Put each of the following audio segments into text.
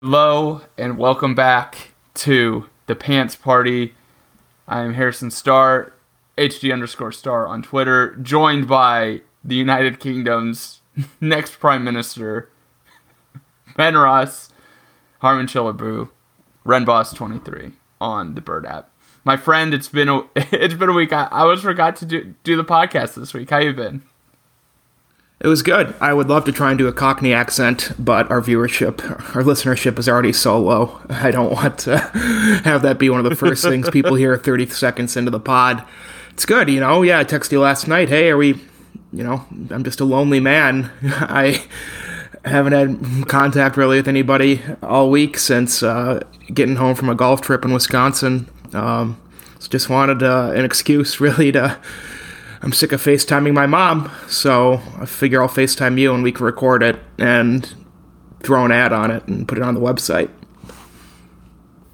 Hello and welcome back to the Pants Party. I am Harrison Starr, HD underscore Star on Twitter, joined by the United Kingdom's next Prime Minister, Ben Ross, Harmon Chillaboo, RenBoss23 on the Bird app. My friend, it's been a it's been a week. I, I almost forgot to do do the podcast this week. How you been? It was good. I would love to try and do a Cockney accent, but our viewership, our listenership is already so low. I don't want to have that be one of the first things people hear 30 seconds into the pod. It's good, you know. Yeah, I texted you last night. Hey, are we, you know, I'm just a lonely man. I haven't had contact really with anybody all week since uh, getting home from a golf trip in Wisconsin. Um, just wanted uh, an excuse really to I'm sick of FaceTiming my mom, so I figure I'll FaceTime you and we can record it and throw an ad on it and put it on the website.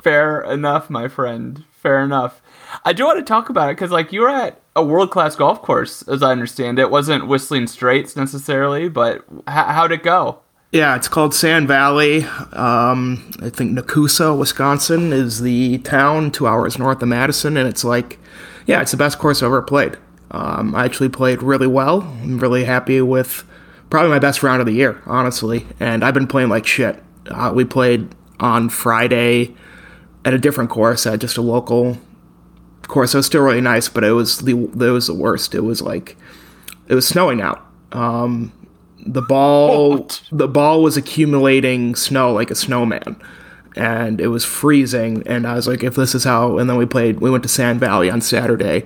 Fair enough, my friend. Fair enough. I do want to talk about it because, like, you were at a world class golf course, as I understand it. it wasn't Whistling Straits necessarily, but h- how'd it go? Yeah, it's called Sand Valley. Um, I think Nekoosa, Wisconsin, is the town two hours north of Madison, and it's like, yeah, it's the best course I've ever played. Um, I actually played really well. I'm really happy with probably my best round of the year, honestly. And I've been playing like shit. Uh, we played on Friday at a different course at just a local course. It was still really nice, but it was the it was the worst. It was like it was snowing out. Um, the ball what? the ball was accumulating snow like a snowman and it was freezing and i was like if this is how and then we played we went to sand valley on saturday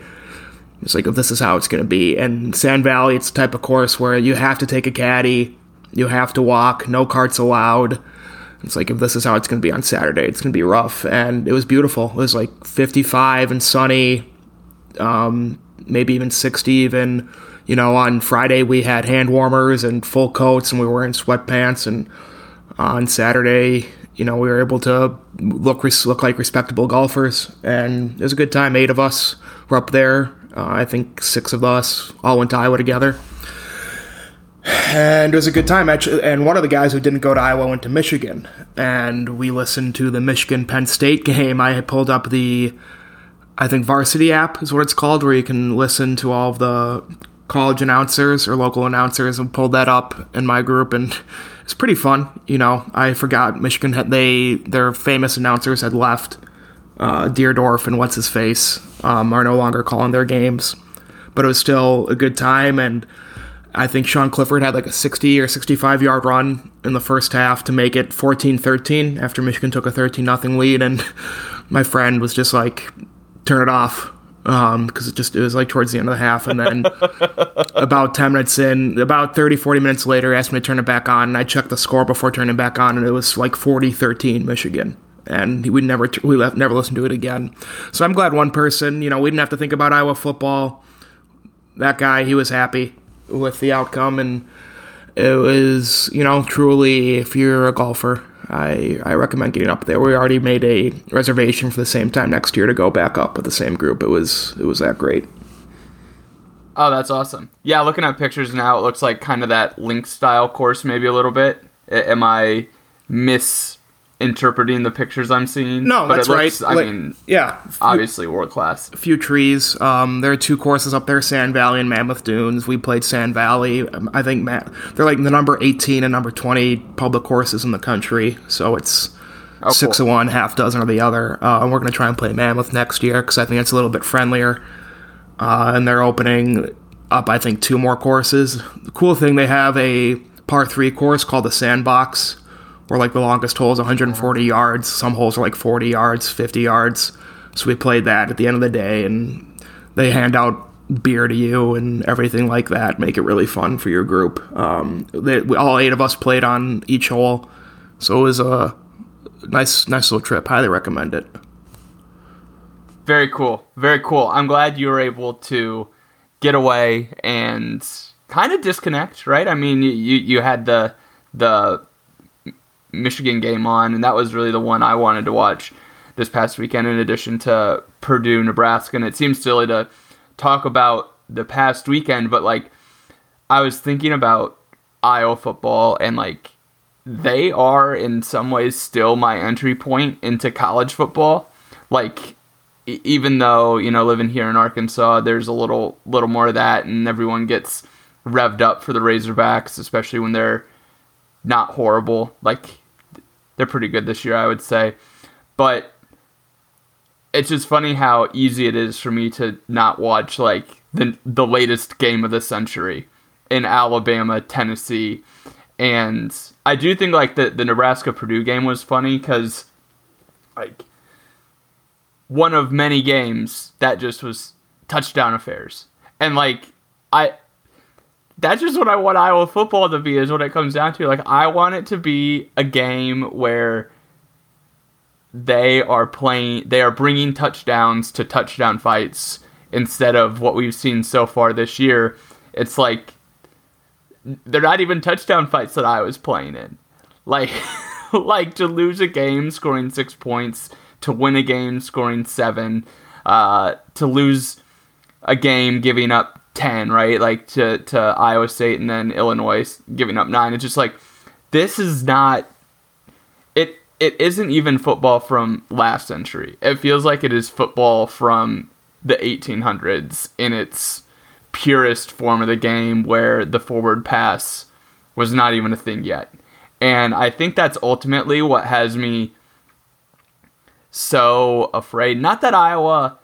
it's like, if this is how it's going to be. And Sand Valley, it's the type of course where you have to take a caddy, you have to walk, no carts allowed. It's like, if this is how it's going to be on Saturday, it's going to be rough. And it was beautiful. It was like 55 and sunny, um, maybe even 60 even. You know, on Friday we had hand warmers and full coats and we were in sweatpants. And on Saturday, you know, we were able to look look like respectable golfers. And it was a good time. Eight of us were up there uh, I think six of us all went to Iowa together. And it was a good time, actually. And one of the guys who didn't go to Iowa went to Michigan. And we listened to the Michigan Penn State game. I pulled up the, I think, varsity app is what it's called, where you can listen to all of the college announcers or local announcers and pulled that up in my group. And it's pretty fun. You know, I forgot Michigan had, they, their famous announcers had left uh, Dierdorf and what's his face um, are no longer calling their games, but it was still a good time. And I think Sean Clifford had like a 60 or 65 yard run in the first half to make it 14 13 after Michigan took a 13 nothing lead. And my friend was just like, turn it off. Because um, it just it was like towards the end of the half, and then about 10 minutes in, about 30, 40 minutes later, asked me to turn it back on. And I checked the score before turning back on, and it was like 40 13 Michigan and we never we left, never listened to it again. So I'm glad one person, you know, we didn't have to think about Iowa football. That guy, he was happy with the outcome, and it was, you know, truly, if you're a golfer, I I recommend getting up there. We already made a reservation for the same time next year to go back up with the same group. It was it was that great. Oh, that's awesome. Yeah, looking at pictures now, it looks like kind of that link style course, maybe a little bit. Am I miss interpreting the pictures I'm seeing. No, but that's looks, right. I like, mean, yeah, obviously world class. A few trees. Um, there are two courses up there: Sand Valley and Mammoth Dunes. We played Sand Valley. Um, I think Matt, they're like the number 18 and number 20 public courses in the country. So it's oh, six cool. of one, half dozen of the other. Uh, and we're going to try and play Mammoth next year because I think it's a little bit friendlier. Uh, and they're opening up, I think, two more courses. The cool thing, they have a par three course called the Sandbox where like the longest hole is 140 yards. Some holes are like 40 yards, 50 yards. So we played that at the end of the day, and they hand out beer to you and everything like that. Make it really fun for your group. Um, they, we, all eight of us played on each hole, so it was a nice nice little trip. Highly recommend it. Very cool. Very cool. I'm glad you were able to get away and kind of disconnect, right? I mean, you you had the the Michigan game on, and that was really the one I wanted to watch this past weekend. In addition to Purdue, Nebraska, and it seems silly to talk about the past weekend, but like I was thinking about Iowa football and like they are in some ways still my entry point into college football. Like even though you know living here in Arkansas, there's a little little more of that, and everyone gets revved up for the Razorbacks, especially when they're not horrible. Like they're pretty good this year, I would say. But it's just funny how easy it is for me to not watch like the the latest game of the century in Alabama, Tennessee, and I do think like the the Nebraska Purdue game was funny because like one of many games that just was touchdown affairs, and like I that's just what I want Iowa football to be is what it comes down to. Like I want it to be a game where they are playing they are bringing touchdowns to touchdown fights instead of what we've seen so far this year. It's like they're not even touchdown fights that I was playing in. Like like to lose a game scoring 6 points, to win a game scoring 7, uh, to lose a game giving up 10, right? Like to, to Iowa State and then Illinois giving up 9. It's just like, this is not. It It isn't even football from last century. It feels like it is football from the 1800s in its purest form of the game where the forward pass was not even a thing yet. And I think that's ultimately what has me so afraid. Not that Iowa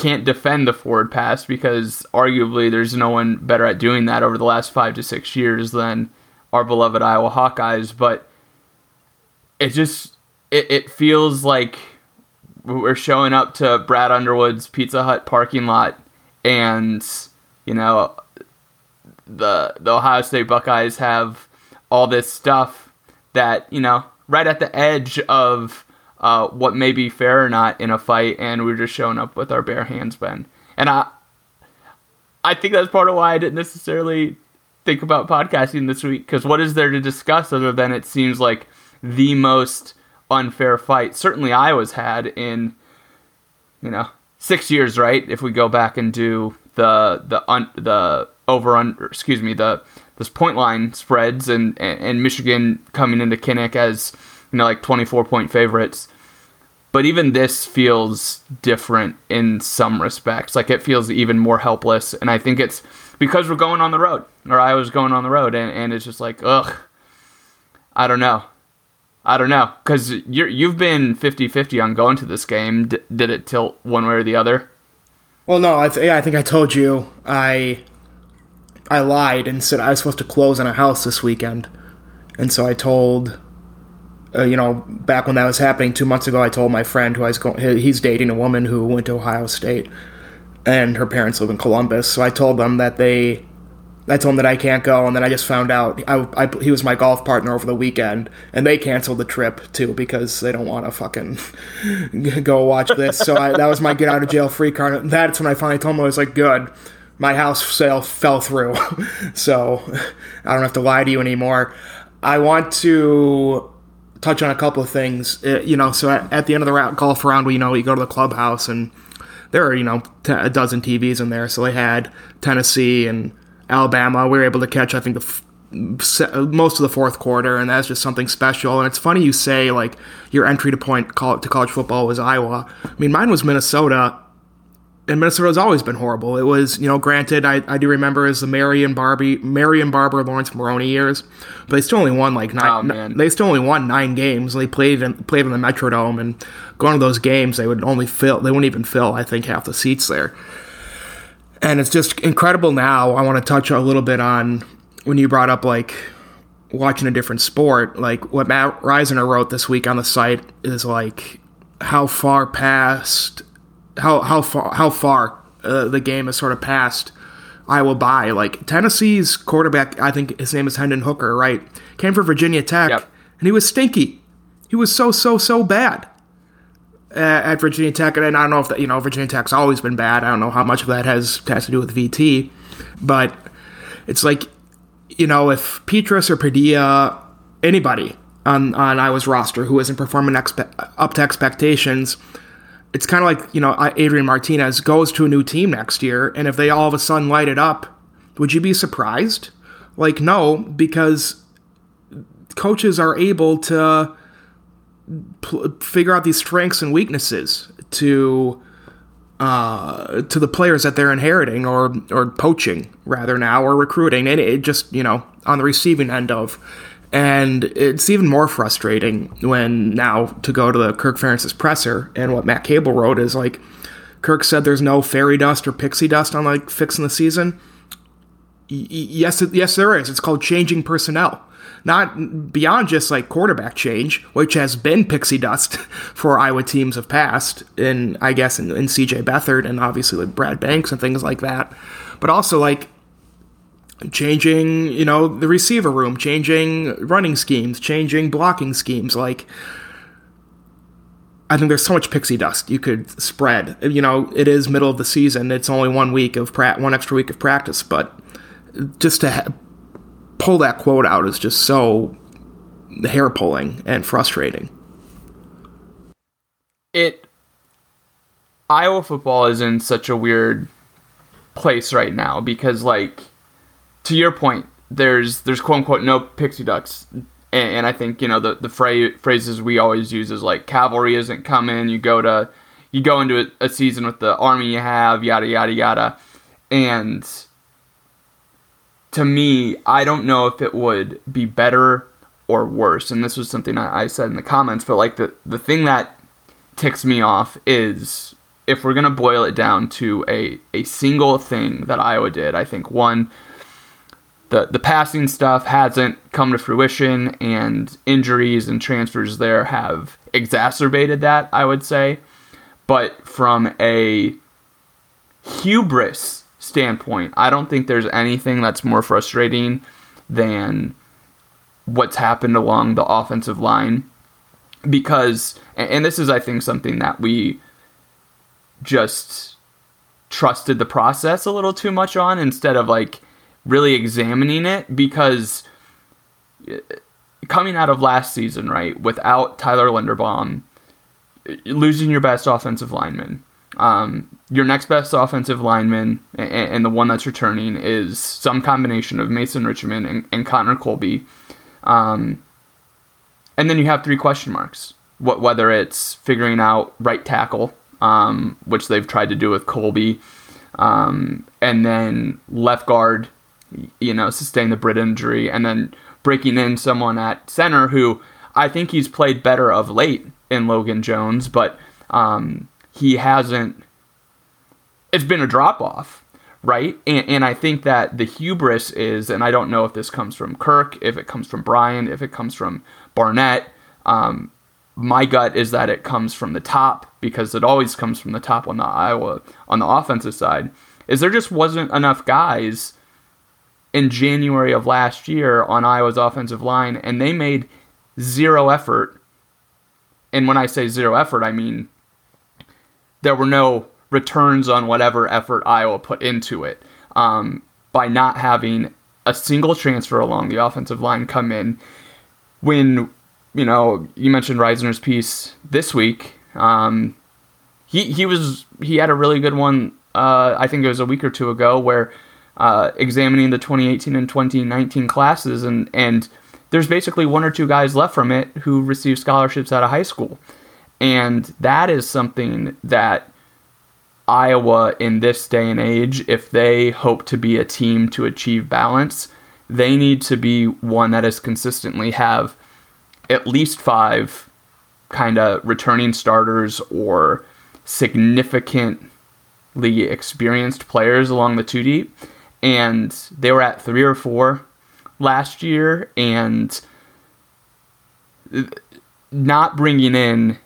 can't defend the forward pass because arguably there's no one better at doing that over the last five to six years than our beloved Iowa Hawkeyes. But it just it, it feels like we're showing up to Brad Underwood's Pizza Hut parking lot, and you know the the Ohio State Buckeyes have all this stuff that you know right at the edge of uh, what may be fair or not in a fight, and we're just showing up with our bare hands, Ben. And I, I think that's part of why I didn't necessarily think about podcasting this week because what is there to discuss other than it seems like the most unfair fight certainly Iowa's had in, you know, six years, right? If we go back and do the the un, the over under, excuse me, the this point line spreads and and Michigan coming into Kinnick as you know, like 24 point favorites. But even this feels different in some respects. Like it feels even more helpless. And I think it's because we're going on the road, or I was going on the road, and, and it's just like, ugh, I don't know. I don't know. Because you've been 50 50 on going to this game. D- did it tilt one way or the other? Well, no, I, th- yeah, I think I told you I I lied and said I was supposed to close on a house this weekend. And so I told uh, you know, back when that was happening two months ago, I told my friend who I was going, he's dating a woman who went to Ohio State, and her parents live in Columbus. So I told them that they, I told them that I can't go, and then I just found out I, I he was my golf partner over the weekend, and they canceled the trip too because they don't want to fucking go watch this. So I, that was my get out of jail free card. That's when I finally told him I was like, good. My house sale fell through, so I don't have to lie to you anymore. I want to touch on a couple of things. Uh, you know, so at, at, the end of the round, golf round, we you know you go to the clubhouse and there are you know t- a dozen TVs in there. So they had Tennessee and Alabama. We were able to catch I think the f- most of the fourth quarter, and that's just something special. And it's funny you say like your entry to point call- to college football was Iowa. I mean, mine was Minnesota and Minnesota's always been horrible. It was, you know, granted, I, I do remember as the Marion Barbie, Marion Barber, Laurence Maroney years, but they still only won like nine. Oh, they still only won nine games. And They played in, played in the Metrodome, and going to those games, they would only fill. They wouldn't even fill, I think, half the seats there. And it's just incredible. Now, I want to touch a little bit on when you brought up like watching a different sport. Like what Matt Risner wrote this week on the site is like how far past how how far how far uh, the game has sort of passed Iowa by. Like Tennessee's quarterback, I think his name is Hendon Hooker, right? Came from Virginia Tech, yep. and he was stinky. He was so so so bad at, at Virginia Tech, and I don't know if that you know Virginia Tech's always been bad. I don't know how much of that has has to do with VT, but it's like you know if Petras or Padilla, anybody on on Iowa's roster who isn't performing expe- up to expectations. It's kind of like you know Adrian Martinez goes to a new team next year, and if they all of a sudden light it up, would you be surprised? Like no, because coaches are able to pl- figure out these strengths and weaknesses to uh, to the players that they're inheriting or or poaching rather now or recruiting, and it just you know on the receiving end of. And it's even more frustrating when now to go to the Kirk Ferentz's presser and what Matt Cable wrote is like Kirk said there's no fairy dust or pixie dust on like fixing the season. Y- yes, yes, there is. It's called changing personnel not beyond just like quarterback change, which has been pixie dust for Iowa teams of past, in I guess in, in CJ Beathard and obviously like Brad Banks and things like that, but also like changing, you know, the receiver room, changing running schemes, changing blocking schemes, like. I think there's so much pixie dust you could spread. You know, it is middle of the season. It's only one week of pra- one extra week of practice, but just to ha- pull that quote out is just so hair pulling and frustrating. It Iowa football is in such a weird place right now because like to your point there's there's quote unquote no pixie ducks and, and I think you know the the phrase phrases we always use is like cavalry isn't coming you go to you go into a, a season with the army you have yada yada yada and to me, I don't know if it would be better or worse. And this was something I, I said in the comments, but like the, the thing that ticks me off is if we're to boil it down to a, a single thing that Iowa did, I think one, the, the passing stuff hasn't come to fruition, and injuries and transfers there have exacerbated that, I would say. But from a hubris standpoint, I don't think there's anything that's more frustrating than what's happened along the offensive line because and this is I think something that we just trusted the process a little too much on instead of like really examining it because uh, coming out of last season, right, without Tyler Linderbaum, losing your best offensive lineman, um, your next best offensive lineman and, and, the one that's returning is some combination of Mason Richman and, and Connor Colby. Um, and then you have three question marks. What, whether it's figuring out right tackle, um, which they've tried to do with Colby, um, and then left guard, you know, sustain the Britt injury, and then breaking in someone at center who I think he's played better of late in Logan Jones, but um, he hasn't. It's been a drop off, right? And, and I think that the hubris is, and I don't know if this comes from Kirk, if it comes from Brian, if it comes from Barnett. Um, my gut is that it comes from the top because it always comes from the top on the Iowa on the offensive side. Is there just wasn't enough guys in January of last year on Iowa's offensive line, and they made zero effort. And when I say zero effort, I mean there were no returns on whatever effort Iowa put into it um, by not having a single transfer along the offensive line come in. When you know you mentioned Reisner's piece this week, um, he he was he had a really good one. Uh, I think it was a week or two ago where uh, examining the 2018 and 2019 classes and and there's basically one or two guys left from it who received scholarships out of high school. And that is something that Iowa in this day and age, if they hope to be a team to achieve balance, they need to be one that is consistently have at least five kind of returning starters or significantly experienced players along the two deep. And they were at three or four last year, and not bringing in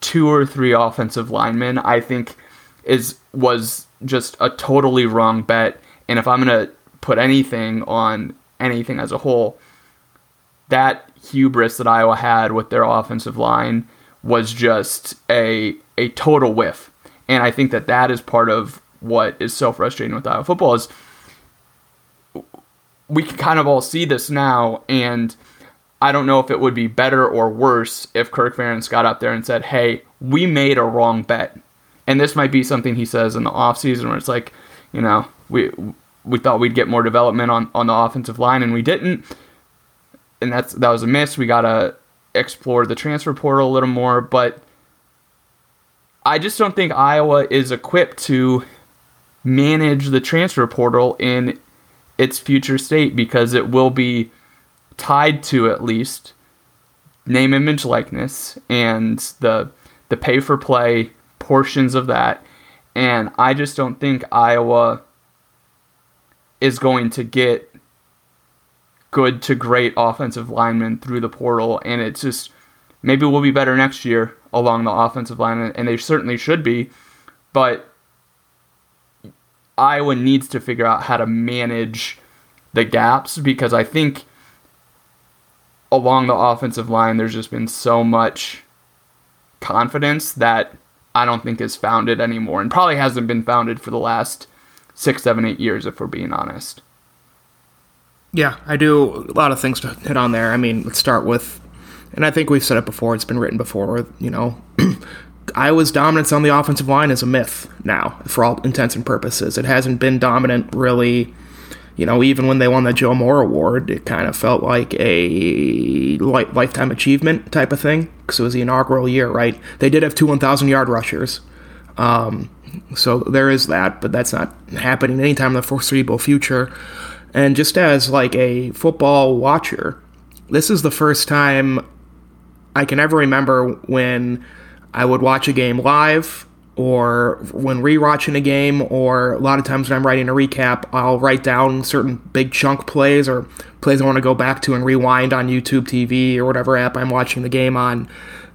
two or three offensive linemen, I think is was just a totally wrong bet. And if I'm gonna put anything on anything as a whole, that hubris that Iowa had with their offensive line was just a a total whiff. And I think that that is part of what is so frustrating with Iowa football is we can kind of all see this now and I don't know if it would be better or worse if Kirk Ferentz got up there and said, "Hey, we made a wrong bet." And this might be something he says in the offseason where it's like, you know, we we thought we'd get more development on, on the offensive line and we didn't. And that's that was a miss. We got to explore the transfer portal a little more, but I just don't think Iowa is equipped to manage the transfer portal in its future state because it will be tied to at least name image likeness and the the pay for play portions of that. And I just don't think Iowa is going to get good to great offensive linemen through the portal. And it's just maybe we'll be better next year along the offensive line and they certainly should be. But Iowa needs to figure out how to manage the gaps because I think along the offensive line, there's just been so much confidence that I don't think is founded anymore and probably hasn't been founded for the last six, seven, eight years, if we're being honest. Yeah, I do a lot of things to hit on there. I mean, let's start with, and I think we've said it before, it's been written before, you know, Iowa's dominance on the offensive line is a myth now, for all intents and purposes. It hasn't been dominant really you know, even when they won the Joe Moore Award, it kind of felt like a lifetime achievement type of thing because it was the inaugural year, right? They did have two 1,000 yard rushers. Um, so there is that, but that's not happening anytime in the foreseeable future. And just as like a football watcher, this is the first time I can ever remember when I would watch a game live or when rewatching a game, or a lot of times when I'm writing a recap, I'll write down certain big chunk plays or plays I want to go back to and rewind on YouTube TV or whatever app I'm watching the game on,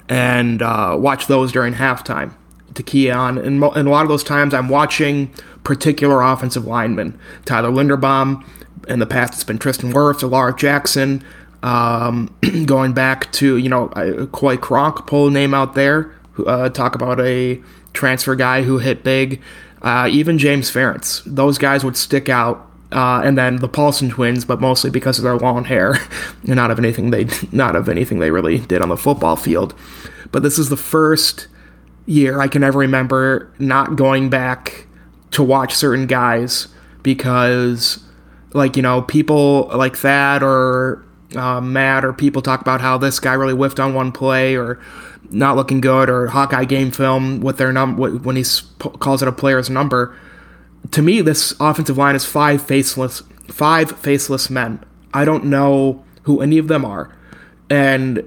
and uh, watch those during halftime to key on. And, mo- and a lot of those times I'm watching particular offensive linemen. Tyler Linderbaum, in the past it's been Tristan Wirfs, Alaric Jackson. Um, going back to, you know, Coy Cronk, pull a name out there. Uh, talk about a transfer guy who hit big. Uh, even James Ferentz, those guys would stick out. Uh, and then the Paulsen twins, but mostly because of their long hair, and not of anything they not of anything they really did on the football field. But this is the first year I can ever remember not going back to watch certain guys because, like you know, people like Thad or uh, Matt or people talk about how this guy really whiffed on one play or not looking good or Hawkeye game film with their num when he calls it a player's number. To me, this offensive line is five faceless five faceless men. I don't know who any of them are, and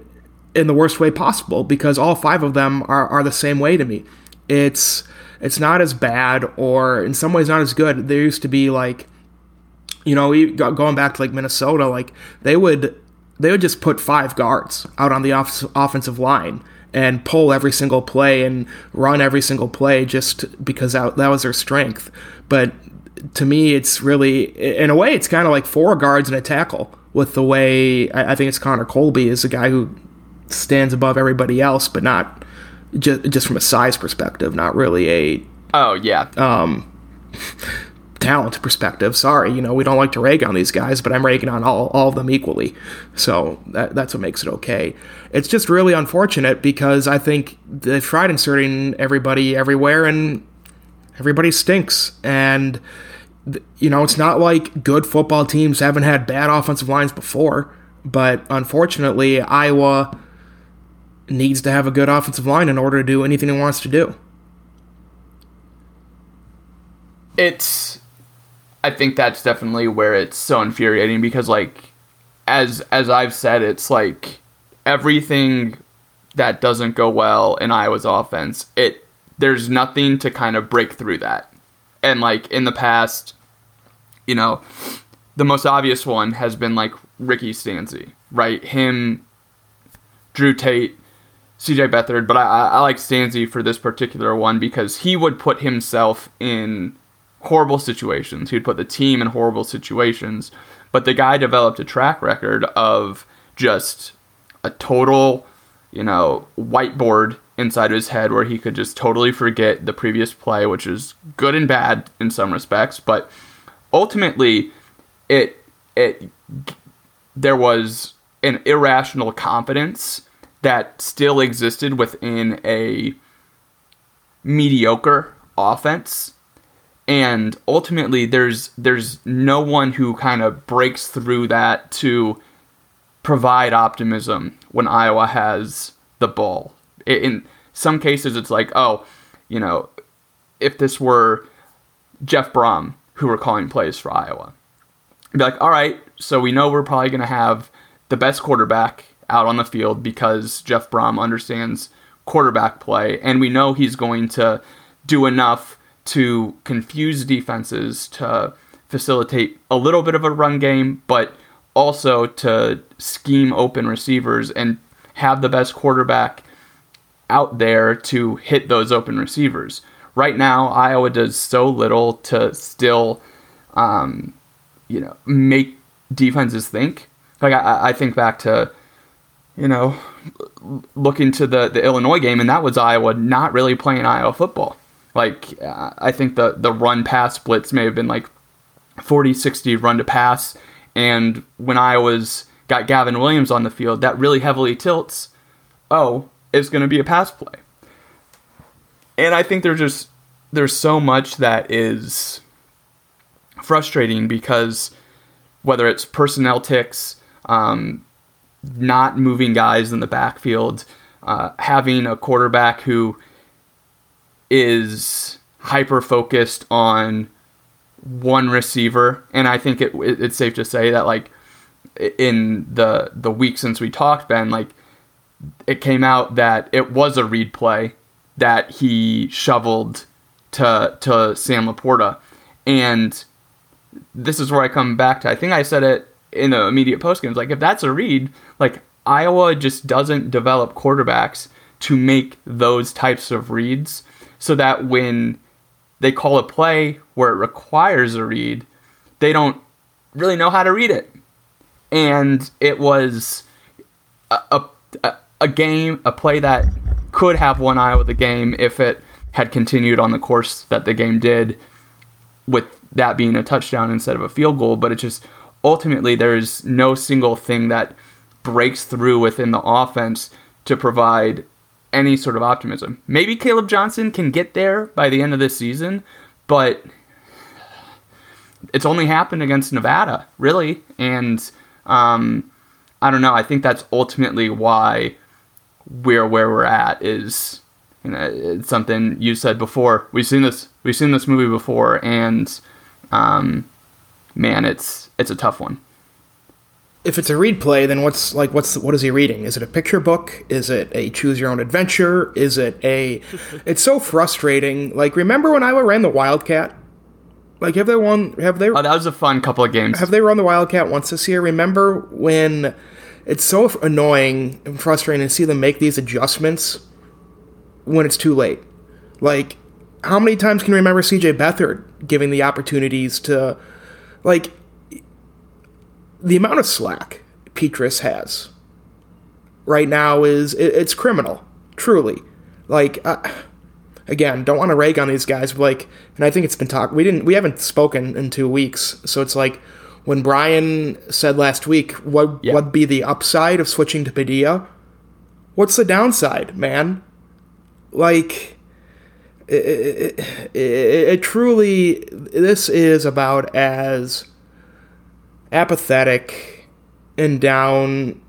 in the worst way possible because all five of them are, are the same way to me. It's it's not as bad or in some ways not as good. There used to be like, you know, going back to like Minnesota, like they would they would just put five guards out on the off- offensive line and pull every single play and run every single play just because that, that was their strength. But to me, it's really, in a way, it's kind of like four guards and a tackle with the way I, I think it's Connor Colby is a guy who stands above everybody else, but not just, just from a size perspective, not really a. Oh, yeah. Um, talent perspective. Sorry, you know, we don't like to rag on these guys, but I'm ragging on all, all of them equally. So that, that's what makes it okay. It's just really unfortunate because I think they've tried inserting everybody everywhere and everybody stinks. And, you know, it's not like good football teams haven't had bad offensive lines before, but unfortunately, Iowa needs to have a good offensive line in order to do anything it wants to do. It's I think that's definitely where it's so infuriating because like as as I've said it's like everything that doesn't go well in Iowa's offense it there's nothing to kind of break through that. And like in the past you know the most obvious one has been like Ricky Stanzi, right? Him Drew Tate CJ Beathard, but I, I like Stanzi for this particular one because he would put himself in horrible situations. He'd put the team in horrible situations. But the guy developed a track record of just a total, you know, whiteboard inside his head where he could just totally forget the previous play, which is good and bad in some respects, but ultimately it it there was an irrational confidence that still existed within a mediocre offense and ultimately there's there's no one who kind of breaks through that to provide optimism when Iowa has the ball. In some cases it's like, oh, you know, if this were Jeff Brohm who were calling plays for Iowa. Be like, all right, so we know we're probably going to have the best quarterback out on the field because Jeff Brohm understands quarterback play, and we know he's going to do enough to confuse defenses to facilitate a little bit of a run game, but also to scheme open receivers and have the best quarterback out there to hit those open receivers. Right now, Iowa does so little to still, um, you know, make defenses think. Like I, I think back to, you know, looking to the the Illinois game, and that was Iowa not really playing Iowa football. Like I think the the run pass splits may have been like 40 60 run to pass and when Iowa's got Gavin Williams on the field that really heavily tilts oh it's going to be a pass play. And I think there's just there's so much that is frustrating because whether it's personnel ticks, um, not moving guys in the backfield, uh, having a quarterback who is hyper focused on one receiver, and I think it, it, it's safe to say that like in the the week since we talked, Ben, like it came out that it was a read play that he shoveled to to Sam LaPorta, and this is where I come back to. I think I said it in the immediate post game. Like if that's a read, like Iowa just doesn't develop quarterbacks to make those types of reads so that when they call a play where it requires a read, they don't really know how to read it. And it was a, a, a game, a play that could have won Iowa the game if it had continued on the course that the game did, with that being a touchdown instead of a field goal. But it just ultimately there's no single thing that breaks through within the offense to provide any sort of optimism. Maybe Caleb Johnson can get there by the end of this season, but it's only happened against Nevada, really. And um, I don't know. I think that's ultimately why we're where we're at. Is you know, it's something you said before. We've seen this. We've seen this movie before, and um, man, it's it's a tough one if it's a read play, then what's like what's what is he reading? Is it a picture book? Is it a choose your own adventure? Is it a? it's so frustrating. Like remember when I ran the Wildcat? Like have they won? Have they? Oh, that was a fun couple of games. Have they run the Wildcat once this year? Remember when? It's so annoying and frustrating to see them make these adjustments when it's too late. Like, how many times can you remember CJ Beathard giving the opportunities to, like, the amount of slack Petras has right now is it, it's criminal, truly. Like, uh, again, don't want to rag on these guys, but like, and I think it's been talked. We didn't, we haven't spoken in two weeks, so it's like when Brian said last week, what yeah. what be the upside of switching to Padilla? What's the downside, man? Like, it, it, it, it truly, this is about as apathetic and down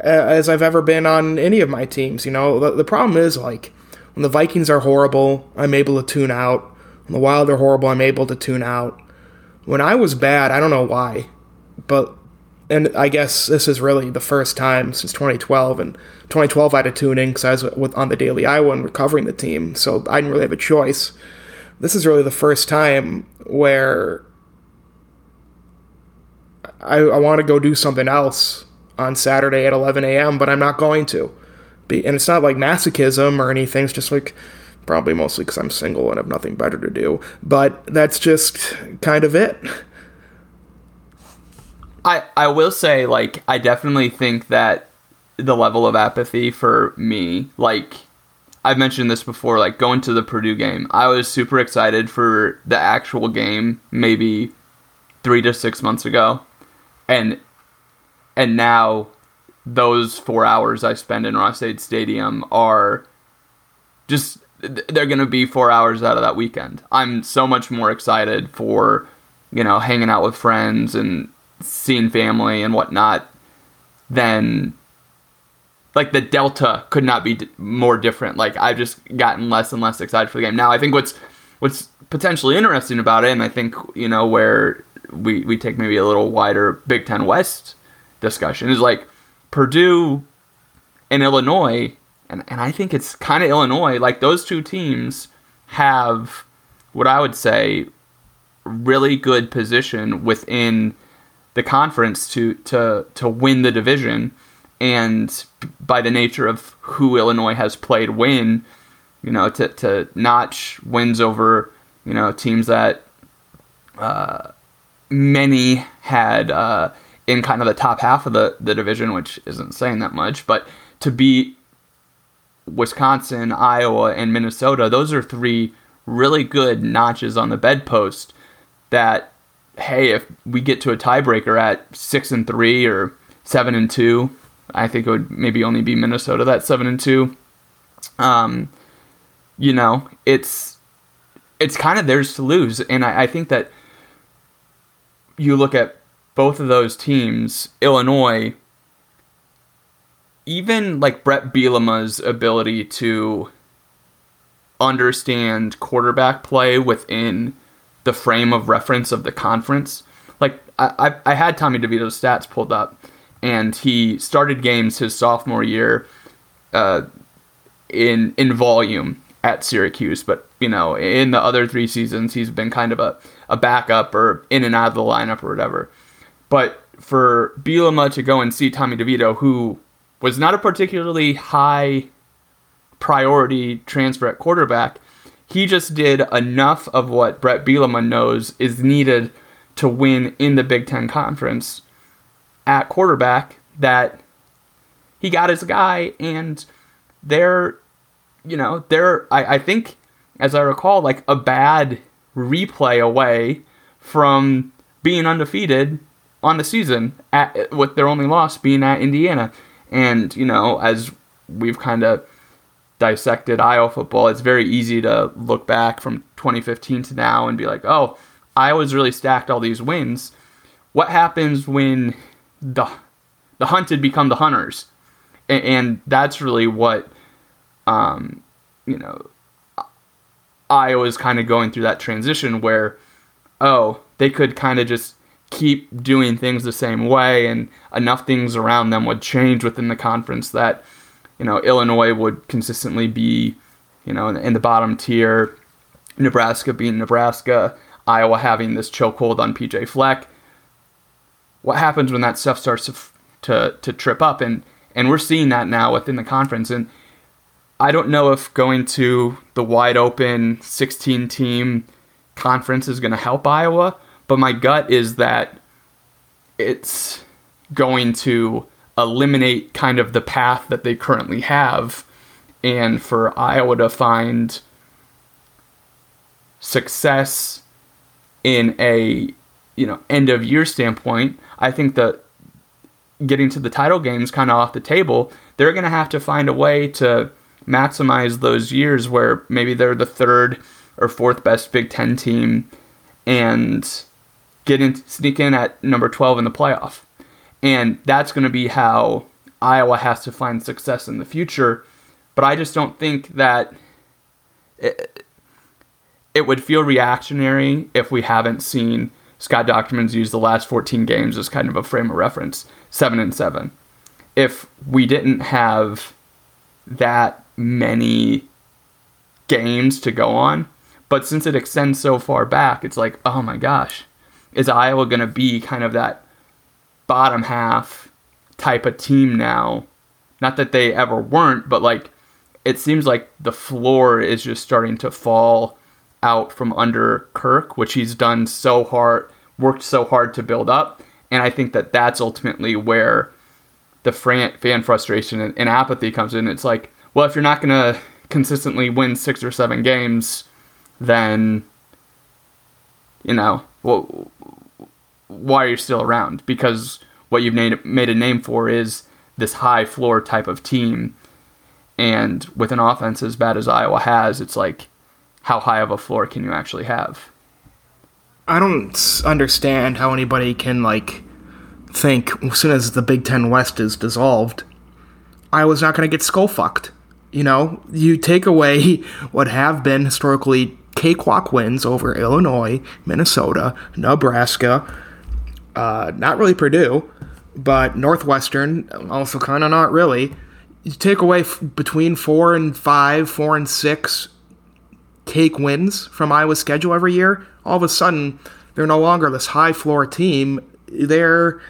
as I've ever been on any of my teams. You know, the, the problem is like when the Vikings are horrible, I'm able to tune out. When the Wild are horrible, I'm able to tune out. When I was bad, I don't know why, but and I guess this is really the first time since 2012. And 2012, I had to tune in because I was with, on the Daily Iowan and recovering the team, so I didn't really have a choice. This is really the first time where I, I want to go do something else on Saturday at 11 a.m., but I'm not going to. And it's not like masochism or anything. It's just like probably mostly because I'm single and have nothing better to do. But that's just kind of it. I I will say like I definitely think that the level of apathy for me like I've mentioned this before like going to the Purdue game I was super excited for the actual game maybe 3 to 6 months ago and and now those 4 hours I spend in Ross-Ade Stadium are just they're going to be 4 hours out of that weekend. I'm so much more excited for you know hanging out with friends and seeing family and whatnot, than like the delta could not be d- more different. Like I've just gotten less and less excited for the game. Now I think what's what's potentially interesting about it, and I think you know where we we take maybe a little wider Big Ten West discussion is like Purdue and Illinois, and and I think it's kind of Illinois. Like those two teams have what I would say really good position within the conference to to to win the division, and by the nature of who Illinois has played, win, you know, to to notch wins over you know teams that uh, many had uh, in kind of the top half of the the division, which isn't saying that much, but to beat Wisconsin, Iowa, and Minnesota, those are three really good notches on the bedpost that hey, if we get to a tiebreaker at six and three or seven and two, I think it would maybe only be Minnesota that seven and two. Um, you know, it's it's kind of theirs to lose, and I, I think that you look at both of those teams, Illinois. Even like Bret Bielema's ability to understand quarterback play within the frame of reference of the conference. Like I, I, I had Tommy DeVito's stats pulled up, and he started games his sophomore year uh, in in volume at Syracuse, but you know in the other three seasons he's been kind of a, a backup or in and out of the lineup or whatever. But for Bielema to go and see Tommy DeVito, who was not a particularly high priority transfer at quarterback, he just did enough of what Bret Bielema knows is needed to win in the Big Ten Conference at quarterback that he got his guy, and they're, you know, they're, I, I think, as I recall, like a bad replay away from being undefeated on the season at, with their only loss being at Indiana. And, you know, as we've kind of dissected Iowa football, it's very easy to look back from 2015 to now and be like, oh, Iowa's really stacked all these wins. What happens when the the hunted become the hunters? And, and that's really what, um, you know, Iowa's kind of going through that transition where, oh, they could kind of just keep doing things the same way and enough things around them would change within the conference that – you know, Illinois would consistently be, you know, in, in the bottom tier. Nebraska being Nebraska, Iowa having this chokehold on PJ Fleck. What happens when that stuff starts to to to trip up and and we're seeing that now within the conference and I don't know if going to the wide open 16 team conference is going to help Iowa, but my gut is that it's going to eliminate kind of the path that they currently have and for Iowa to find success in a you know end of year standpoint I think that getting to the title games kind of off the table they're going to have to find a way to maximize those years where maybe they're the third or fourth best Big 10 team and get in sneak in at number 12 in the playoff and that's going to be how Iowa has to find success in the future. But I just don't think that it, it would feel reactionary if we haven't seen Scott Dochterman's use the last 14 games as kind of a frame of reference, seven and seven. If we didn't have that many games to go on, but since it extends so far back, it's like, oh my gosh, is Iowa going to be kind of that bottom half type of team now. Not that they ever weren't, but like it seems like the floor is just starting to fall out from under Kirk, which he's done so hard, worked so hard to build up. And I think that that's ultimately where the fan frustration and apathy comes in. It's like, well, if you're not going to consistently win six or seven games, then, you know, well, why are you still around? Because what you've made, made a name for is this high floor type of team. And with an offense as bad as Iowa has, it's like, how high of a floor can you actually have? I don't understand how anybody can like think as soon as the Big Ten West is dissolved, Iowa's not going to get skull fucked. You know, you take away what have been historically cakewalk wins over Illinois, Minnesota, Nebraska, uh, not really Purdue, but Northwestern, also kind of not really. You take away f- between four and five, four and six cake wins from Iowa's schedule every year. All of a sudden, they're no longer this high floor team. They're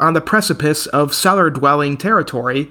on the precipice of cellar dwelling territory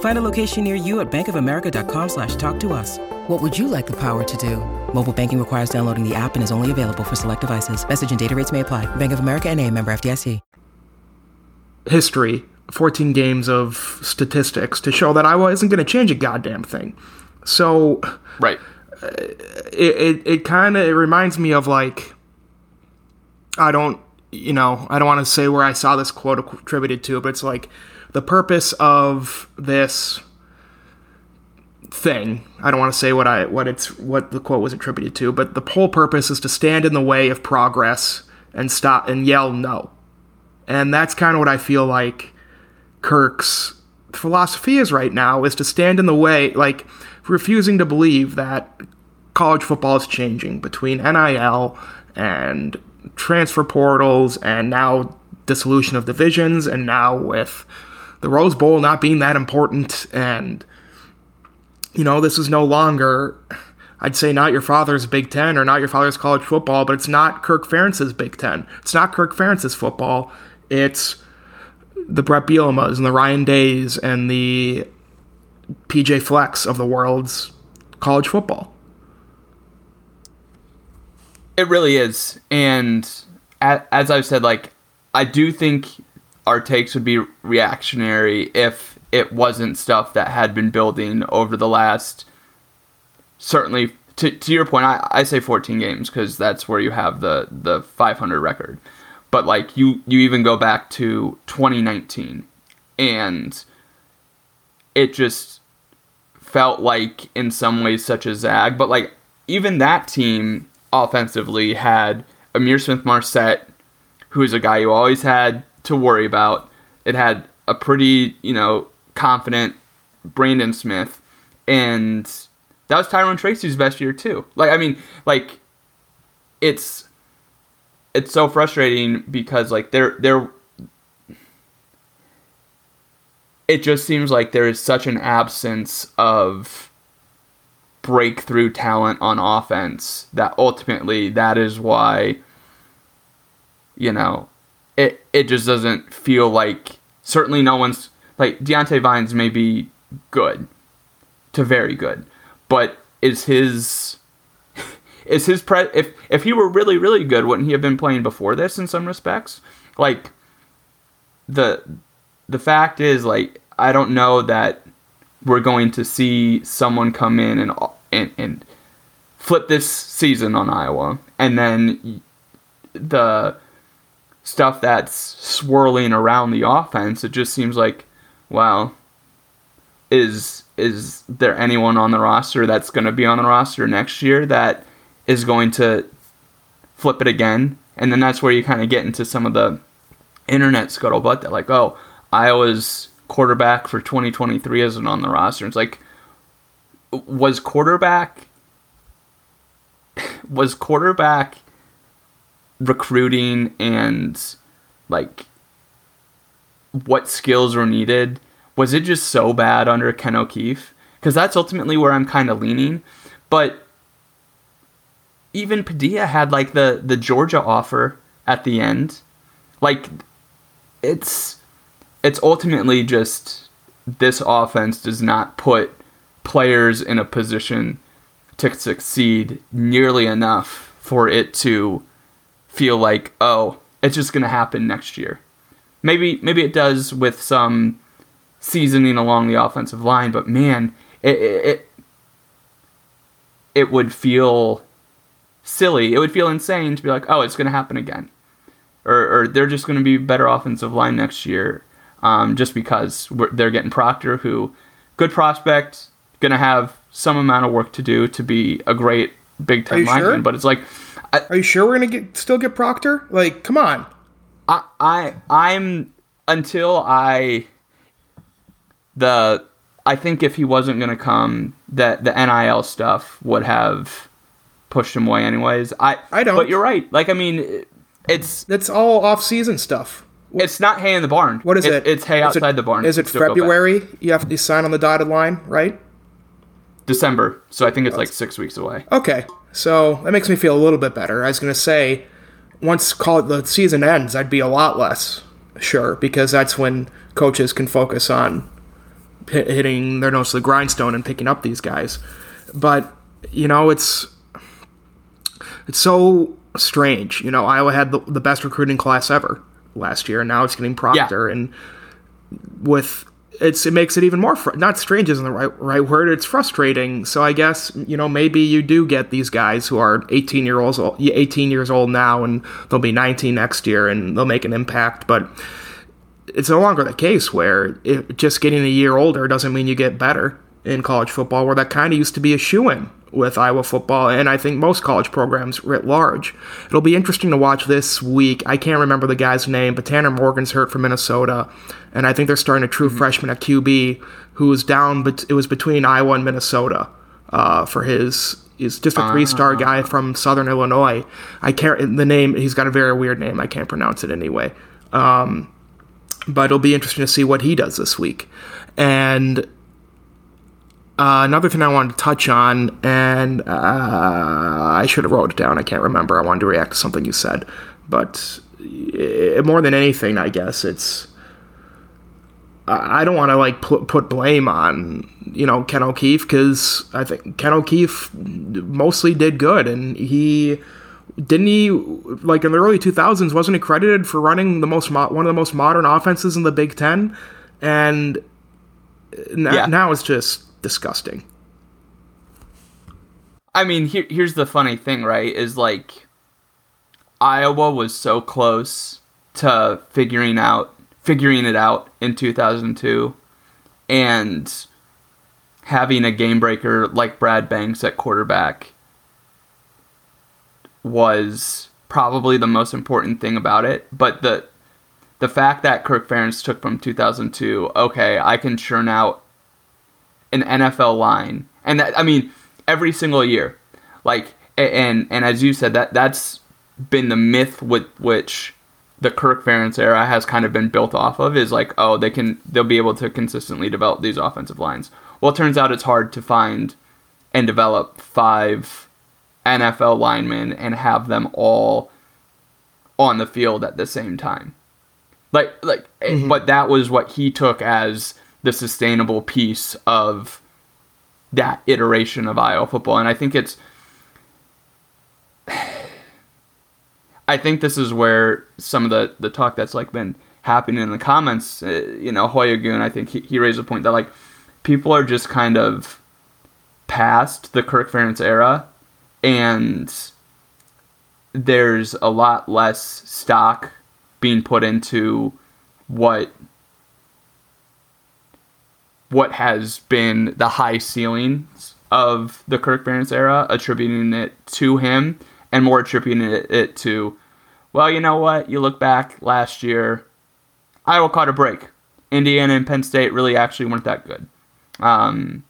Find a location near you at bankofamerica.com slash talk to us. What would you like the power to do? Mobile banking requires downloading the app and is only available for select devices. Message and data rates may apply. Bank of America and a member FDIC. History, 14 games of statistics to show that Iowa isn't going to change a goddamn thing. So, right. Uh, it, it, it kind of it reminds me of like, I don't, you know, I don't want to say where I saw this quote attributed to, but it's like, the purpose of this thing i don't want to say what i what it's what the quote was attributed to but the whole purpose is to stand in the way of progress and stop and yell no. And that's kind of what i feel like kirk's philosophy is right now is to stand in the way like refusing to believe that college football is changing between nil and transfer portals and now dissolution of divisions and now with the Rose Bowl not being that important, and you know, this is no longer, I'd say, not your father's Big Ten or not your father's college football, but it's not Kirk Ferentz's Big Ten. It's not Kirk Ferentz's football. It's the Bret Bielemas and the Ryan Days and the PJ Flecks of the world's college football. It really is, and as I've said, like I do think our takes would be reactionary if it wasn't stuff that had been building over the last certainly to, to your point I, I say 14 games because that's where you have the the 500 record. But like you you even go back to 2019 and it just felt like in some ways such a zag. But like even that team offensively had Ihmir Smith-Marsette who's a guy who always had to worry about. It had a pretty, you know, confident Brandon Smith, and that was Tyrone Tracy's best year too. Like, I mean, like, it's it's so frustrating because like there there it just seems like there is such an absence of breakthrough talent on offense that ultimately that is why you know it it just doesn't feel like certainly no one's like Diante Vines may be good to very good, but is his is his pre if if he were really really good, wouldn't he have been playing before this in some respects? Like the the fact is like I don't know that we're going to see someone come in and and, and flip this season on Iowa and then the stuff that's swirling around the offense, it just seems like, wow, is is there anyone on the roster that's going to be on the roster next year that is going to flip it again? And then that's where you kind of get into some of the internet scuttlebutt that like, oh, Iowa's quarterback for 2023 isn't on the roster. It's like, was quarterback was quarterback recruiting and like what skills were needed was it just so bad under Ken O'Keefe? Because that's ultimately where I'm kind of leaning. But even Padilla had like the the Georgia offer at the end. Like it's it's ultimately just this offense does not put players in a position to succeed nearly enough for it to feel like oh it's just going to happen next year. Maybe maybe it does with some seasoning along the offensive line, but man, it it, it would feel silly. It would feel insane to be like, oh, it's going to happen again, or or they're just going to be better offensive line next year, um, just because they're getting Proctor, who good prospect, going to have some amount of work to do to be a great Big Ten lineman. Sure? But it's like, I, are you sure we're going to get still get Proctor? Like, come on. I I I'm until I the I think if he wasn't going to come, that the NIL stuff would have pushed him away anyways. I I don't. But you're right. Like I mean, it's that's all off season stuff. It's not hay in the barn. What is it? it? It's hay outside it, the barn. Is it February? You have to sign on the dotted line, right? December. So I think it's like six weeks away. Okay, so that makes me feel a little bit better. I was gonna say, once call the season ends, I'd be a lot less sure because that's when coaches can focus on hitting their nose to the grindstone and picking up these guys. But you know, it's it's so strange. You know, Iowa had the, the best recruiting class ever last year, and now it's getting Proctor, yeah. and with it's it makes it even more fr- not strange isn't the right right word. It's frustrating. So I guess you know maybe you do get these guys who are 18 year olds 18 years old now, and they'll be 19 next year, and they'll make an impact, but it's no longer the case where it, just getting a year older doesn't mean you get better in college football, where that kind of used to be a shoe in with Iowa football, and I think most college programs writ large. It'll be interesting to watch this week. I can't remember the guy's name, but Tanner Morgan's hurt from Minnesota, and I think they're starting a true mm-hmm. freshman at QB who was down, but it was between Iowa and Minnesota uh, for his. He's just a three-star uh, guy from Southern Illinois. I can't the name. He's got a very weird name. I can't pronounce it anyway. Um, but it'll be interesting to see what he does this week. And uh, another thing I wanted to touch on, and uh, I should have wrote it down. I can't remember. I wanted to react to something you said, but it, eh, more than anything, I guess it's. I don't want to like put put blame on you know Ken O'Keefe because I think Ken O'Keefe mostly did good, and he didn't he like in the early 2000s wasn't he credited for running the most mo- one of the most modern offenses in the Big Ten, and n- yeah. now it's just disgusting. I mean, here, here's the funny thing, right? Is like Iowa was so close to figuring out figuring it out in 2002, and having a game breaker like Brad Banks at quarterback was probably the most important thing about it. But the the fact that Kirk Ferentz took from 2002, okay, I can churn out an NFL line, and that I mean every single year, like and and as you said that that's been the myth with which the Kirk Ferentz era has kind of been built off of is like oh they can they'll be able to consistently develop these offensive lines. Well, it turns out it's hard to find and develop five NFL linemen and have them all on the field at the same time. Like like mm-hmm. but that was what he took as the sustainable piece of that iteration of Iowa football. And I think it's I think this is where some of the the talk that's like been happening in the comments, uh, you know, Hoya Goon, I think he, he raised a point that like people are just kind of past the Kirk Ferentz era and there's a lot less stock being put into what what has been the high ceilings of the Kirk Ferentz era, attributing it to him, and more attributing it, it to, well, you know what? You look back last year, Iowa caught a break. Indiana and Penn State really actually weren't that good. Um,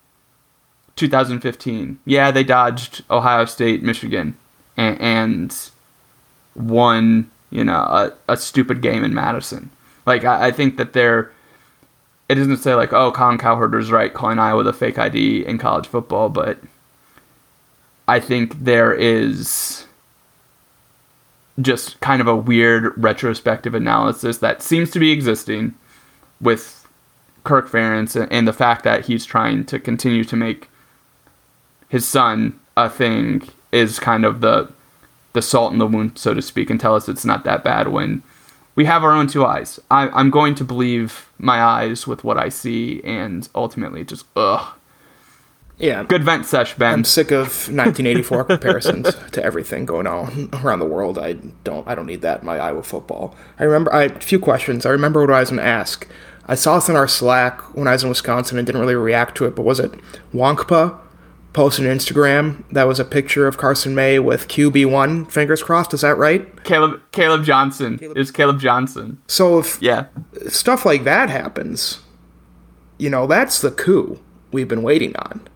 2015. Yeah, they dodged Ohio State, Michigan, and, and won, you know, a, a, stupid game in Madison. Like, I, I think that they're. It doesn't say like, oh, Colin Cowherd's right, calling Iowa the fake ID in college football, but I think there is just kind of a weird retrospective analysis that seems to be existing with Kirk Ferentz and the fact that he's trying to continue to make his son a thing is kind of the the salt in the wound, so to speak, and tell us it's not that bad when we have our own two eyes. I, I'm going to believe my eyes with what I see, and ultimately just ugh. Yeah. Good vent sesh, Ben. I'm sick of 1984 comparisons to everything going on around the world. I don't I don't need that in my Iowa football. I remember I a few questions. I remember what I was going to ask. I saw this in our Slack when I was in Wisconsin and didn't really react to it, but was it Wonkpa posted on Instagram that was a picture of Carson May with QB1 fingers crossed. Is that right? Caleb Caleb Johnson Caleb. is Caleb Johnson. So if yeah, stuff like that happens, you know that's the coup we've been waiting on.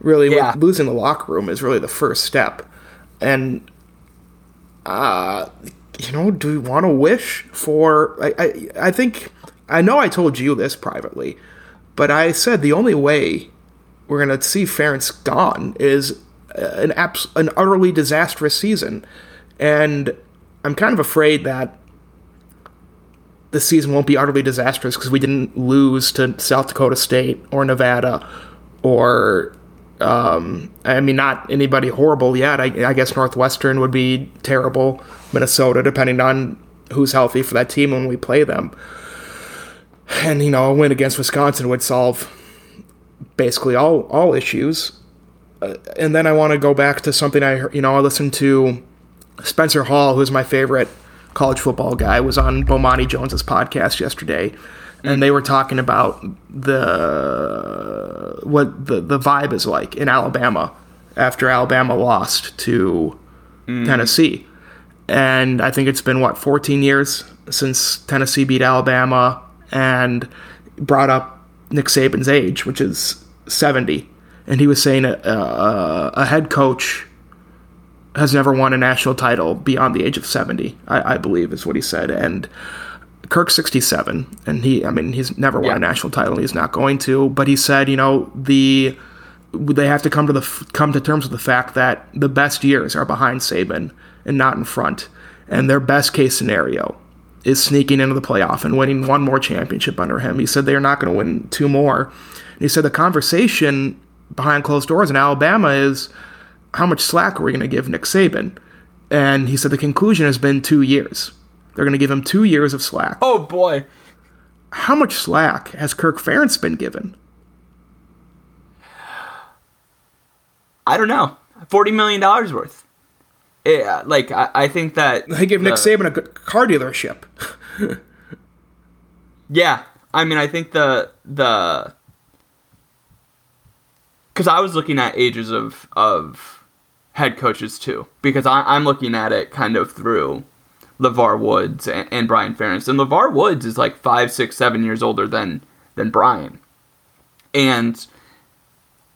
Really, yeah. losing the locker room is really the first step, and uh, you know, do we want to wish for? I, I I think I know I told you this privately, but I said the only way we're going to see Ferentz gone is an abs- an utterly disastrous season, and I'm kind of afraid that the season won't be utterly disastrous because we didn't lose to South Dakota State or Nevada or um, I mean, not anybody horrible yet. I, I, guess Northwestern would be terrible. Minnesota, depending on who's healthy for that team when we play them. And you know, a win against Wisconsin would solve basically all all issues. Uh, and then I want to go back to something I you know I listened to Spencer Hall, who's my favorite college football guy, was on Bomani Jones's podcast yesterday, and they were talking about the what the the vibe is like in Alabama after Alabama lost to mm. Tennessee. And I think it's been what 14 years since Tennessee beat Alabama and brought up Nick Saban's age, which is 70. And he was saying a, a, a head coach has never won a national title beyond the age of 70, I, I believe is what he said. And Kirk's 67, and he, I mean, he's never won yeah. a national title, and he's not going to. But he said, you know, the they have to come to the come to terms with the fact that the best years are behind Saban and not in front, and their best case scenario is sneaking into the playoff and winning one more championship under him. He said they're not going to win two more. And he said the conversation behind closed doors in Alabama is how much slack are we going to give Nick Saban? And he said the conclusion has been two years. They're going to give him two years of slack. Oh boy. How much slack has Kirk Ferentz been given? I don't know. $40 million worth. Yeah, like, I, I think that. They give Nick Saban a car dealership. yeah. I mean, I think the. the because I was looking at ages of of head coaches too, because I, I'm looking at it kind of through LeVar Woods and, and Brian Ferentz. And LeVar Woods is like five, six, seven years older than than Brian. And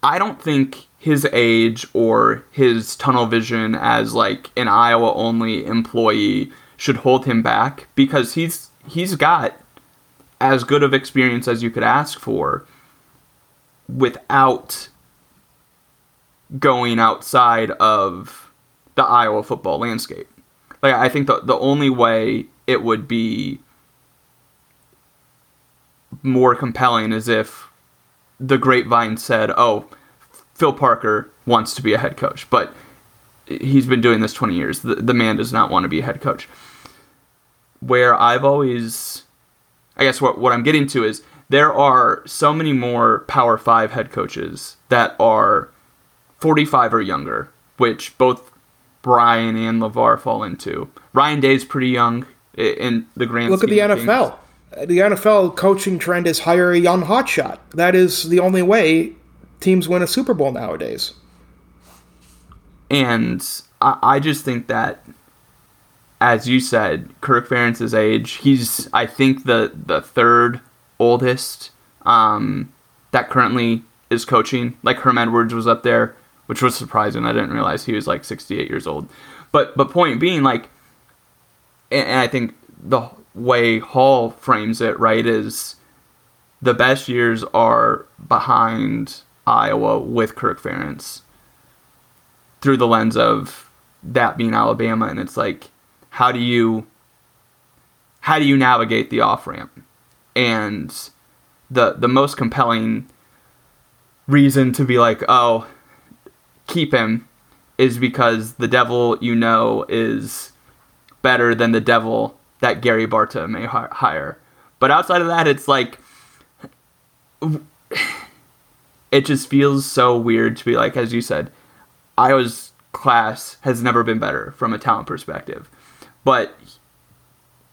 I don't think his age or his tunnel vision as like an Iowa only employee should hold him back because he's he's got as good of experience as you could ask for without going outside of the Iowa football landscape. Like I think the the only way it would be more compelling is if the grapevine said, "Oh, Phil Parker wants to be a head coach," but he's been doing this 20 years. The, the man does not want to be a head coach. Where I've always, I guess what what I'm getting to is there are so many more Power Five head coaches that are 45 or younger, which both Brian and LeVar fall into. Ryan Day's pretty young in the grand. Look at the NFL. Things. The NFL coaching trend is hire a young hotshot. That is the only way teams win a Super Bowl nowadays. And I, I just think that, as you said, Kirk Ferentz's age, he's I think the the third oldest um, that currently is coaching. Like Herm Edwards was up there which was surprising. I didn't realize he was like 68 years old. But but point being, like, and, I think the way Hall frames it right is the best years are behind Iowa with Kirk Ferentz through the lens of that being Alabama, and it's like, how do you how do you navigate the off ramp? And the the most compelling reason to be like, oh, keep him is because the devil you know is better than the devil that Gary Barta may hire. But outside of that, it's like it just feels so weird to be like, as you said, Iowa's class has never been better from a talent perspective. But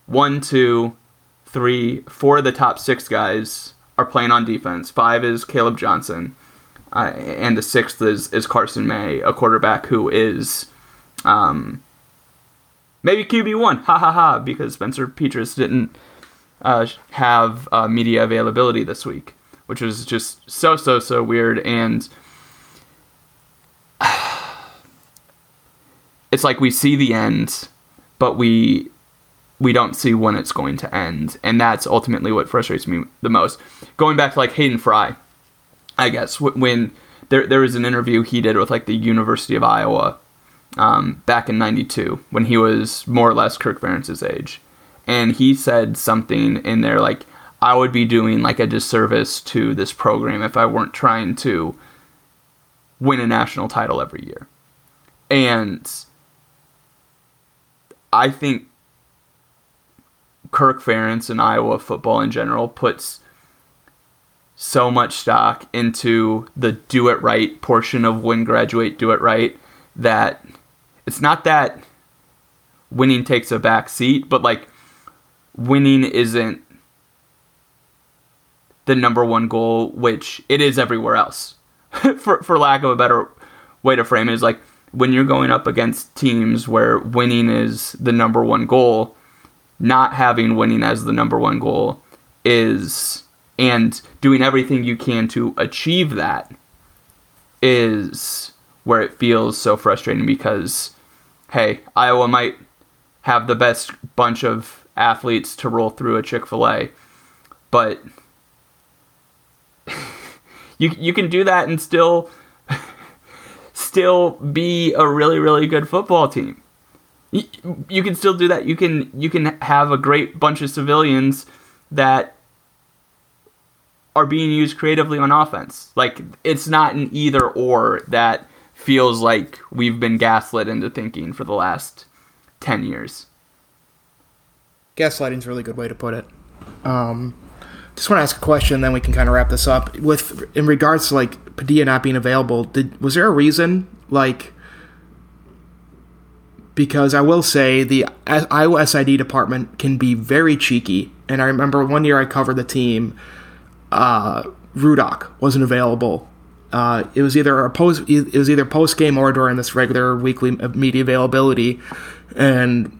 one, two, three, four of the top six guys are playing on defense. Five is Caleb Johnson, uh, and the sixth is, is Carson May, a quarterback who is um, maybe QB one. Ha ha ha! Because Spencer Petras didn't uh, have uh, media availability this week, which was just so so so weird and. It's like we see the end, but we we don't see when it's going to end, and that's ultimately what frustrates me the most. Going back to like Hayden Fry, I guess when there there was an interview he did with like the University of Iowa um, back in '92 when he was more or less Kirk Ferentz's age, and he said something in there like, "I would be doing like a disservice to this program if I weren't trying to win a national title every year," and I think Kirk Ferentz and Iowa football in general puts so much stock into the do it right portion of win graduate do it right that it's not that winning takes a back seat but like winning isn't the number one goal which it is everywhere else. For for lack of a better way to frame it is like when you're going up against teams where winning is the number one goal not having winning as the number one goal is and doing everything you can to achieve that is where it feels so frustrating because hey, Iowa might have the best bunch of athletes to roll through a Chick-fil-A, but you you can do that and still still be a really really good football team you, can still do that. You can you can have a great bunch of civilians that are being used creatively on offense. Like it's not an either or that feels like we've been gaslit into thinking for the last 10 years. Gaslighting's a really good way to put it. Um, just want to ask a question, then we can kind of wrap this up. With in regards to like Padilla not being available, did was there a reason like because I will say the Iowa SID department can be very cheeky. And I remember one year I covered the team, uh, Rudock wasn't available. Uh, it was either a post, it was either post game or during this regular weekly media availability, and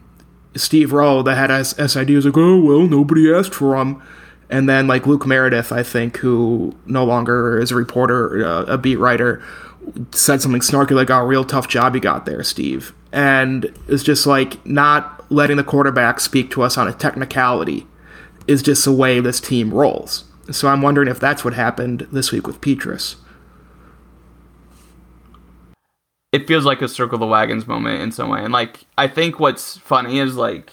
Steve Roe, the head SID, was like, "Oh well, nobody asked for him." And then like Luke Meredith, I think, who no longer is a reporter, uh, a beat writer, said something snarky like, "Oh, real tough job you got there, Steve." and it's just like not letting the quarterback speak to us on a technicality is just the way this team rolls. So I'm wondering if that's what happened this week with Petras. It feels like a circle the wagons moment in some way, and like I think what's funny is like.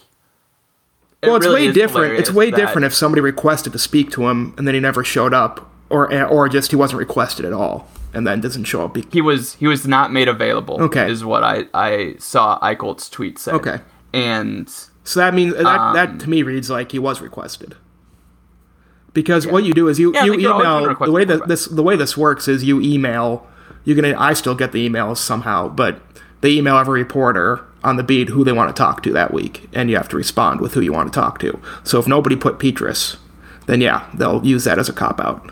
Well, it's really way different. It's way different if somebody requested to speak to him and then he never showed up, or or just he wasn't requested at all and then doesn't show up. he was he was not made available. Okay, is what I I saw Eicholt's tweet say. Okay, and so that means that um, that to me reads like he was requested. Because yeah. what you do is you, yeah, you email the way that this the way this works is you email you're gonna I still get the emails somehow, but they email every reporter on the beat who they want to talk to that week, and you have to respond with who you want to talk to. So if nobody put Petras, then yeah, they'll use that as a cop out.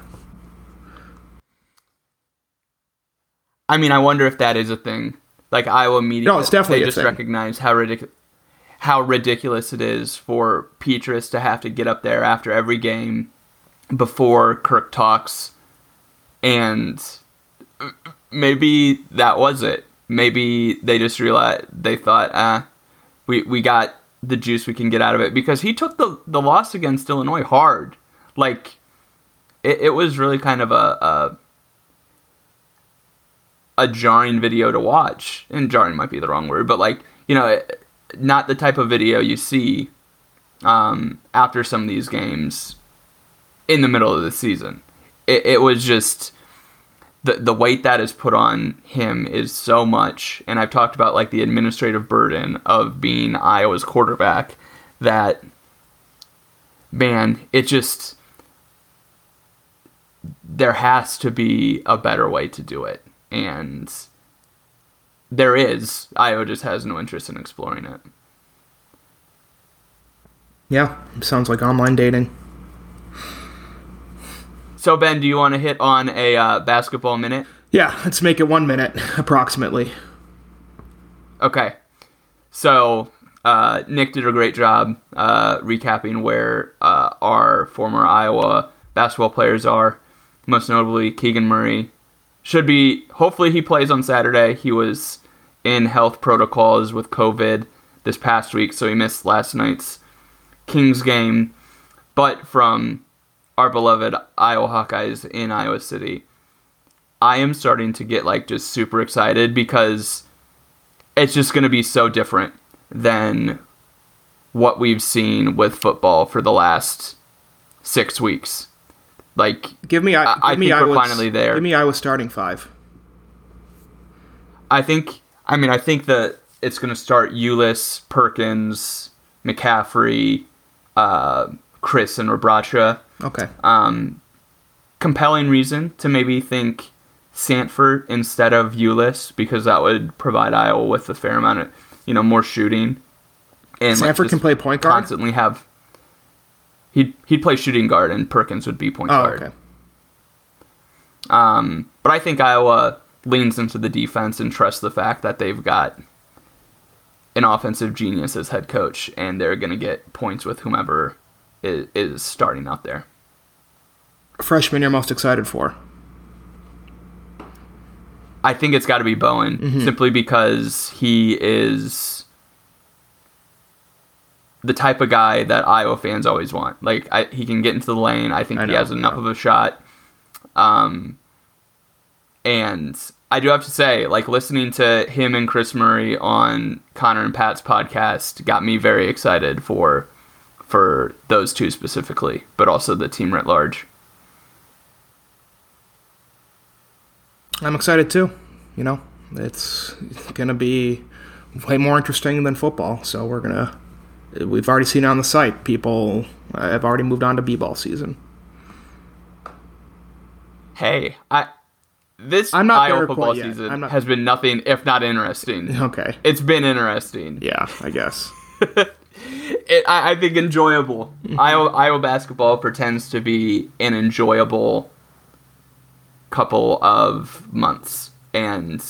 I mean, I wonder if that is a thing. Like Iowa media, no, it's definitely they just thing. recognize how ridiculous how ridiculous it is for Petras to have to get up there after every game before Kirk talks, and maybe that was it. Maybe they just realized they thought, ah, we we got the juice we can get out of it because he took the the loss against Illinois hard. Like it, it was really kind of a, a a jarring video to watch. And jarring might be the wrong word, but like you know, not the type of video you see um, after some of these games in the middle of the season. It, it was just the the weight that is put on him is so much, and I've talked about like the administrative burden of being Iowa's quarterback. That man, it just there has to be a better way to do it, and there is. Iowa just has no interest in exploring it. Yeah, sounds like online dating. So Ben, do you want to hit on a uh, basketball minute? Yeah, let's make it one minute approximately. Okay. So uh, Nick did a great job uh, recapping where uh, our former Iowa basketball players are. Most notably, Keegan Murray should be. Hopefully, he plays on Saturday. He was in health protocols with COVID this past week, so he missed last night's Kings game. But from our beloved Iowa Hawkeyes in Iowa City, I am starting to get like just super excited because it's just going to be so different than what we've seen with football for the last six weeks. Like, Give me, I, give I me think we're Iowa's- finally there. Give me Iowa starting five. I think, I mean, I think that it's going to start Ulis, Perkins, McCaffery, uh, Kris, and Rebraca. Okay. Um, compelling reason to maybe think Sandfort instead of Ulis because that would provide Iowa with a fair amount of, you know, more shooting. And like, Sandfort can play point guard? Constantly have. He'd he'd play shooting guard and Perkins would be point oh, guard. okay. Um, but I think Iowa leans into the defense and trusts the fact that they've got an offensive genius as head coach, and they're going to get points with whomever is, is starting out there. Freshman you're most excited for? I think it's got to be Bowen, Mm-hmm. simply because he is the type of guy that Iowa fans always want. Like I, he can get into the lane. I think I he know, has enough of a shot. Um, and I do have to say, like listening to him and Kris Murray on Connor and Pat's podcast got me very excited for for those two specifically, but also the team writ large. I'm excited too. You know, it's gonna be way more interesting than football. So we're gonna. We've already seen on the site. People have already moved on to b-ball season. Hey, I this I'm not Iowa football yet. season not- has been nothing if not interesting. Okay. It's been interesting. Yeah, I guess. It, I, I think enjoyable. Mm-hmm. Iowa, Iowa basketball pretends to be an enjoyable couple of months and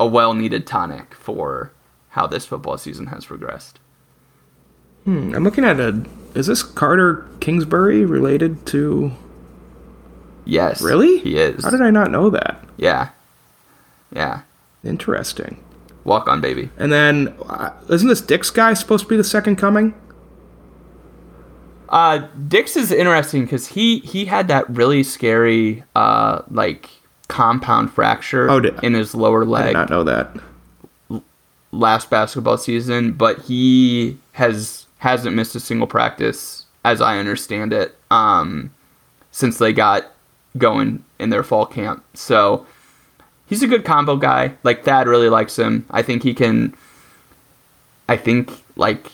a well-needed tonic for how this football season has progressed. Hmm, I'm looking at a. Is this Carter Kingsbury related to? Yes, Really? he is. How did I not know that? Yeah, yeah. Interesting. Walk on, baby. And then, uh, isn't this Dix guy supposed to be the second coming? Uh, Dix is interesting because he he had that really scary uh like compound fracture Oh, did- in his lower leg. I did not know that. last basketball season, but he has hasn't missed a single practice, as I understand it, um, since they got going in their fall camp. So he's a good combo guy. Like Thad really likes him. I think he can. I think like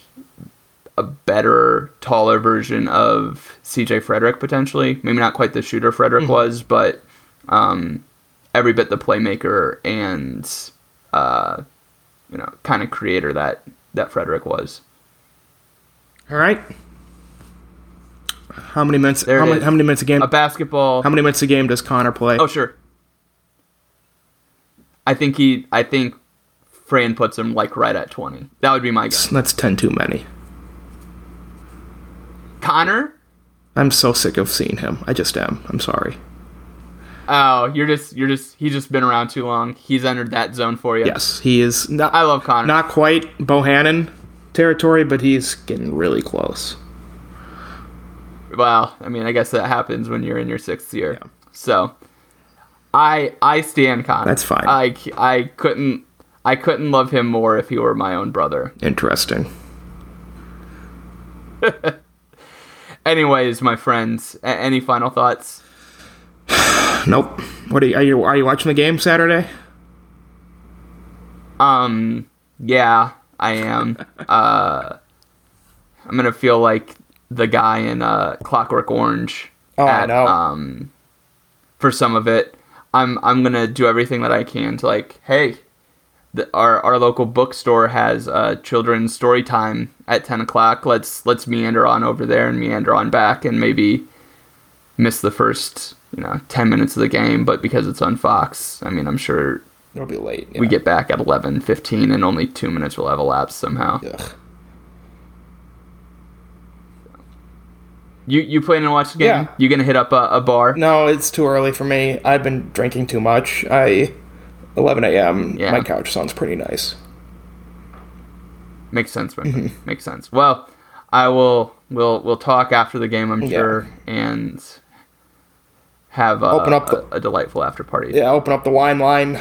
a better, taller version of CJ Frederick potentially. Maybe not quite the shooter Frederick was, but um, every bit the playmaker and uh, you know kind of creator that that Frederick was. All right. How many minutes? How many, how many minutes a game? A basketball. How many minutes a game does Connor play? Oh sure. I think he. I think Fran puts him like right at twenty. That would be my guess. That's ten too many. Connor. I'm so sick of seeing him. I just am. I'm sorry. Oh, you're just you're just he's just been around too long. He's entered that zone for you. Yes, he is not. I love Connor. not quite Bohannon territory, but he's getting really close. well, I mean, I guess that happens when you're in your sixth year. So, I I stand Connor. That's fine. I, I couldn't I couldn't love him more if he were my own brother. Interesting. Anyways, my friends, a- any final thoughts? Nope. What are you, are you? Are you watching the game Saturday? Um, yeah, I am. uh, I'm gonna feel like the guy in uh, Clockwork Orange. Oh, I know. Um, for some of it, I'm I'm gonna do everything that I can to like, hey, the, our our local bookstore has uh, children's story time at ten o'clock. Let's let's meander on over there and meander on back, and maybe miss the first you know ten minutes of the game. But because it's on Fox, I mean, I'm sure It'll be late. we get back at 11:15 and only 2 minutes will have elapsed somehow. Ugh. You you plan to watch the game? Yeah. You going to hit up a, a bar? No, it's too early for me. I've been drinking too much. I 11 a.m. Yeah. My couch sounds pretty nice. Makes sense, my Mm-hmm. Makes sense. Well, I will we'll we'll talk after the game, I'm Yeah. sure, and have a, Open up the- a, a delightful after party. Yeah, open up the wine line.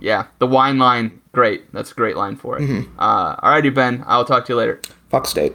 Yeah, the wine line, great. That's a great line for it. Mm-hmm. Uh, alrighty, Ben. I'll talk to you later. Fuck state.